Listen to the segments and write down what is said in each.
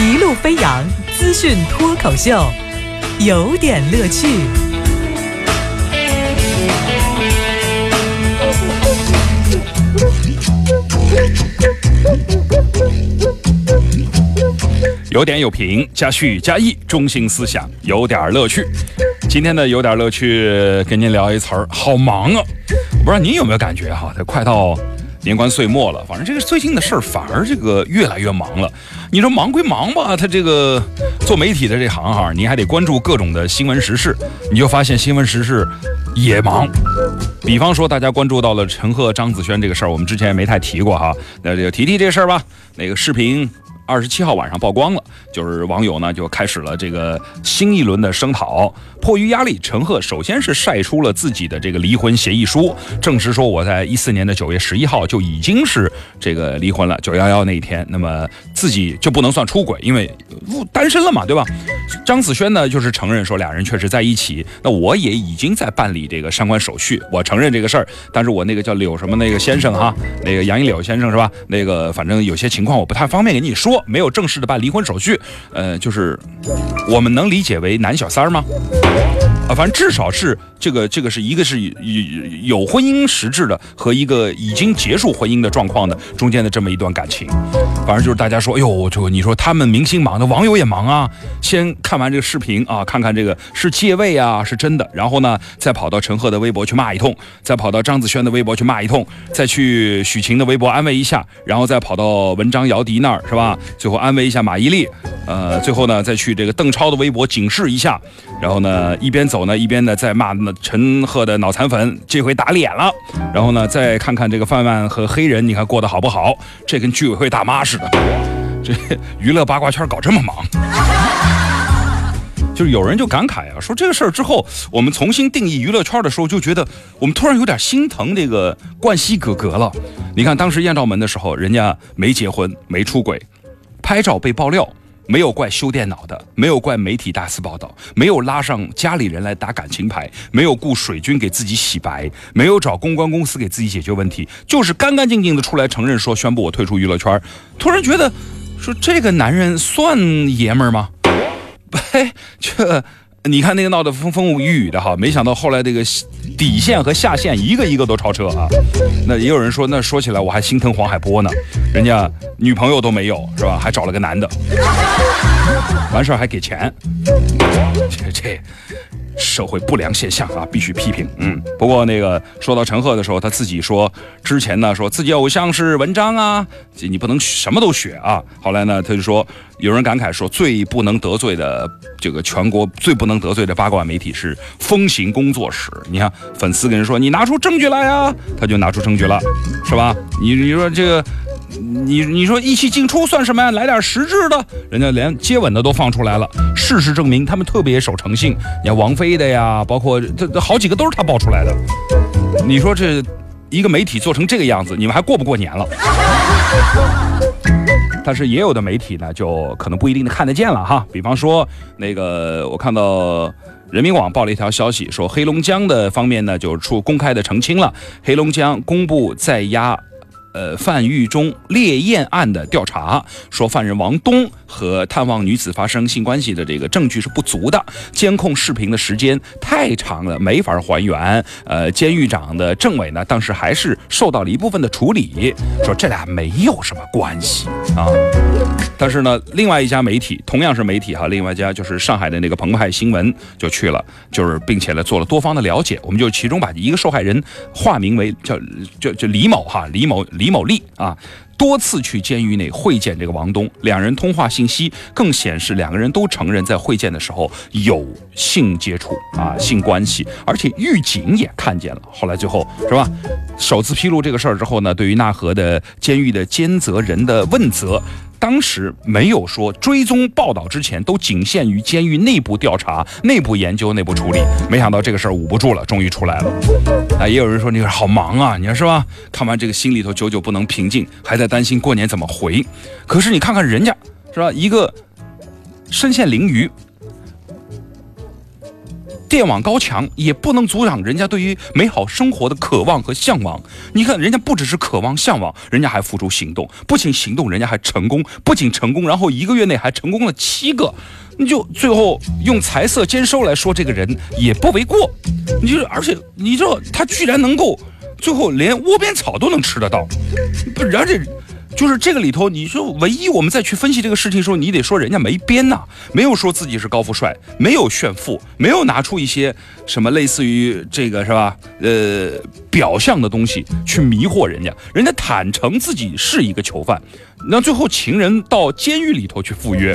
一路飞扬资讯脱口秀，有点乐趣。有点有评，加叙加意，中心思想，有点乐趣。今天的有点乐趣，跟您聊一词儿，好忙啊！我不知道您有没有感觉哈，这快到年关岁末了，反正这个最近的事儿反而这个越来越忙了。你说忙归忙吧，他这个做媒体的这行哈，你还得关注各种的新闻时事，你就发现新闻时事也忙。比方说，大家关注到了陈赫、张子萱这个事儿，我们之前也没太提过哈，那就提提这事儿吧。那个视频。二十七号晚上曝光了，就是网友呢就开始了这个新一轮的声讨。迫于压力，陈赫首先是晒出了自己的这个离婚协议书，证实说我在一四年的九月十一号就已经是这个离婚了，九幺幺那一天，那么自己就不能算出轨，因为单身了嘛，对吧？张子萱呢就是承认说俩人确实在一起，那我也已经在办理这个相关手续，我承认这个事儿，但是我那个叫柳什么那个先生哈，那个杨一柳先生是吧？那个反正有些情况我不太方便跟你说，没有正式的办离婚手续，呃，就是我们能理解为男小三吗？啊，反正至少是这个，这个是一个是有有婚姻实质的和一个已经结束婚姻的状况的中间的这么一段感情。反正就是大家说，哎呦，就你说他们明星忙，那网友也忙啊。先看完这个视频啊，看看这个是借位啊，是真的。然后呢，再跑到陈赫的微博去骂一通，再跑到张子萱的微博去骂一通，再去许晴的微博安慰一下，然后再跑到文章姚笛那儿是吧？最后安慰一下马伊琍，呃，最后呢再去这个邓超的微博警示一下，然后呢一边走我呢一边呢在骂那陈赫的脑残粉，这回打脸了。然后呢再看看这个范范和黑人，你看过得好不好？这跟居委会大妈似的。这娱乐八卦圈搞这么忙，就是有人就感慨啊，说这个事儿之后，我们重新定义娱乐圈的时候，就觉得我们突然有点心疼这个冠希哥哥了。你看当时艳照门的时候，人家没结婚，没出轨，拍照被爆料，没有怪修电脑的，没有怪媒体大肆报道，没有拉上家里人来打感情牌，没有雇水军给自己洗白，没有找公关公司给自己解决问题，就是干干净净的出来承认说宣布我退出娱乐圈。突然觉得。说这个男人算爷们儿吗？嘿，这你看那个闹得风风雨雨的哈，没想到后来这个底线和下线一个一个都超车啊。那也有人说，那说起来我还心疼黄海波呢，人家女朋友都没有是吧？还找了个男的，完事儿还给钱，这这。社会不良现象啊，必须批评。嗯，不过那个说到陈赫的时候，他自己说之前呢，说自己偶像是文章啊，你不能什么都学啊。后来呢，他就说有人感慨说，最不能得罪的这个全国最不能得罪的八卦媒体是风行工作室。你看粉丝跟人说你拿出证据来呀，他就拿出证据了，是吧？你你说这个。你你说一起进出算什么呀？来点实质的，人家连接吻的都放出来了。事实证明，他们特别守诚信。你看王菲的呀，包括这这好几个都是他爆出来的。你说这一个媒体做成这个样子，你们还过不过年了？但是也有的媒体呢，就可能不一定看得见了哈。比方说那个，我看到人民网报了一条消息，说黑龙江的方面呢就出公开的澄清了，黑龙江公布在押。呃，范玉忠烈焰案的调查说，犯人王东和探望女子发生性关系的这个证据是不足的，监控视频的时间太长了，没法还原。呃，监狱长的政委呢，当时还是受到了一部分的处理，说这俩没有什么关系啊。但是呢，另外一家媒体同样是媒体哈，另外一家就是上海的那个澎湃新闻就去了，就是并且呢做了多方的了解，我们就其中把一个受害人化名为叫叫叫李某哈，李某。李某利啊，多次去监狱内会见这个王东，两人通话信息更显示两个人都承认在会见的时候有性接触啊，性关系，而且狱警也看见了。后来最后是吧，首次披露这个事儿之后呢，对于纳河的监狱的监责人的问责。当时没有说追踪报道，之前都仅限于监狱内部调查、内部研究、内部处理。没想到这个事儿捂不住了，终于出来了。啊，也有人说你好忙啊，你说是吧？看完这个心里头久久不能平静，还在担心过年怎么回。可是你看看人家，是吧？一个身陷囹圄，电网高墙，也不能阻挡人家对于美好生活的渴望和向往。你看，人家不只是渴望向往，人家还付出行动，不仅行动，人家还成功，不仅成功，然后一个月内还成功了七个。你就最后用财色兼收来说这个人也不为过。你就而且你知道他居然能够最后连窝边草都能吃得到，不，而且。就是这个里头，你说唯一我们再去分析这个事情的时候，你得说人家没编呐，没有说自己是高富帅，没有炫富，没有拿出一些什么类似于这个是吧？呃，表象的东西去迷惑人家，人家坦诚自己是一个囚犯，那最后情人到监狱里头去赴约，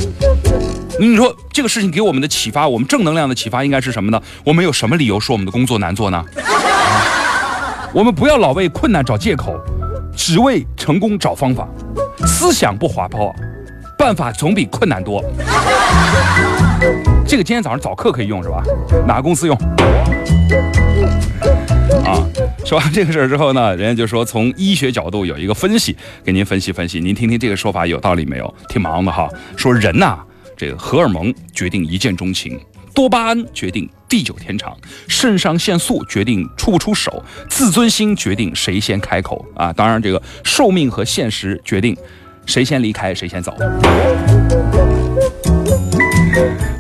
你说这个事情给我们的启发，我们正能量的启发应该是什么呢？我们有什么理由说我们的工作难做呢？我们不要老为困难找借口。只为成功找方法，思想不滑坡，办法总比困难多。这个今天早上早课可以用是吧？哪个公司用？啊，说完这个事儿之后呢，人家就说从医学角度有一个分析，给您分析分析，您听听这个说法有道理没有？挺忙的哈。说人呐，这个荷尔蒙决定一见钟情。多巴胺决定地久天长，肾上腺素决定出不出手，自尊心决定谁先开口啊！当然，这个寿命和现实决定谁先离开，谁先走。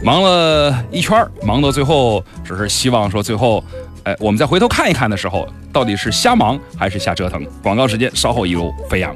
忙了一圈忙到最后，只是希望说最后，哎，我们再回头看一看的时候，到底是瞎忙还是瞎折腾？广告时间稍后一路飞扬。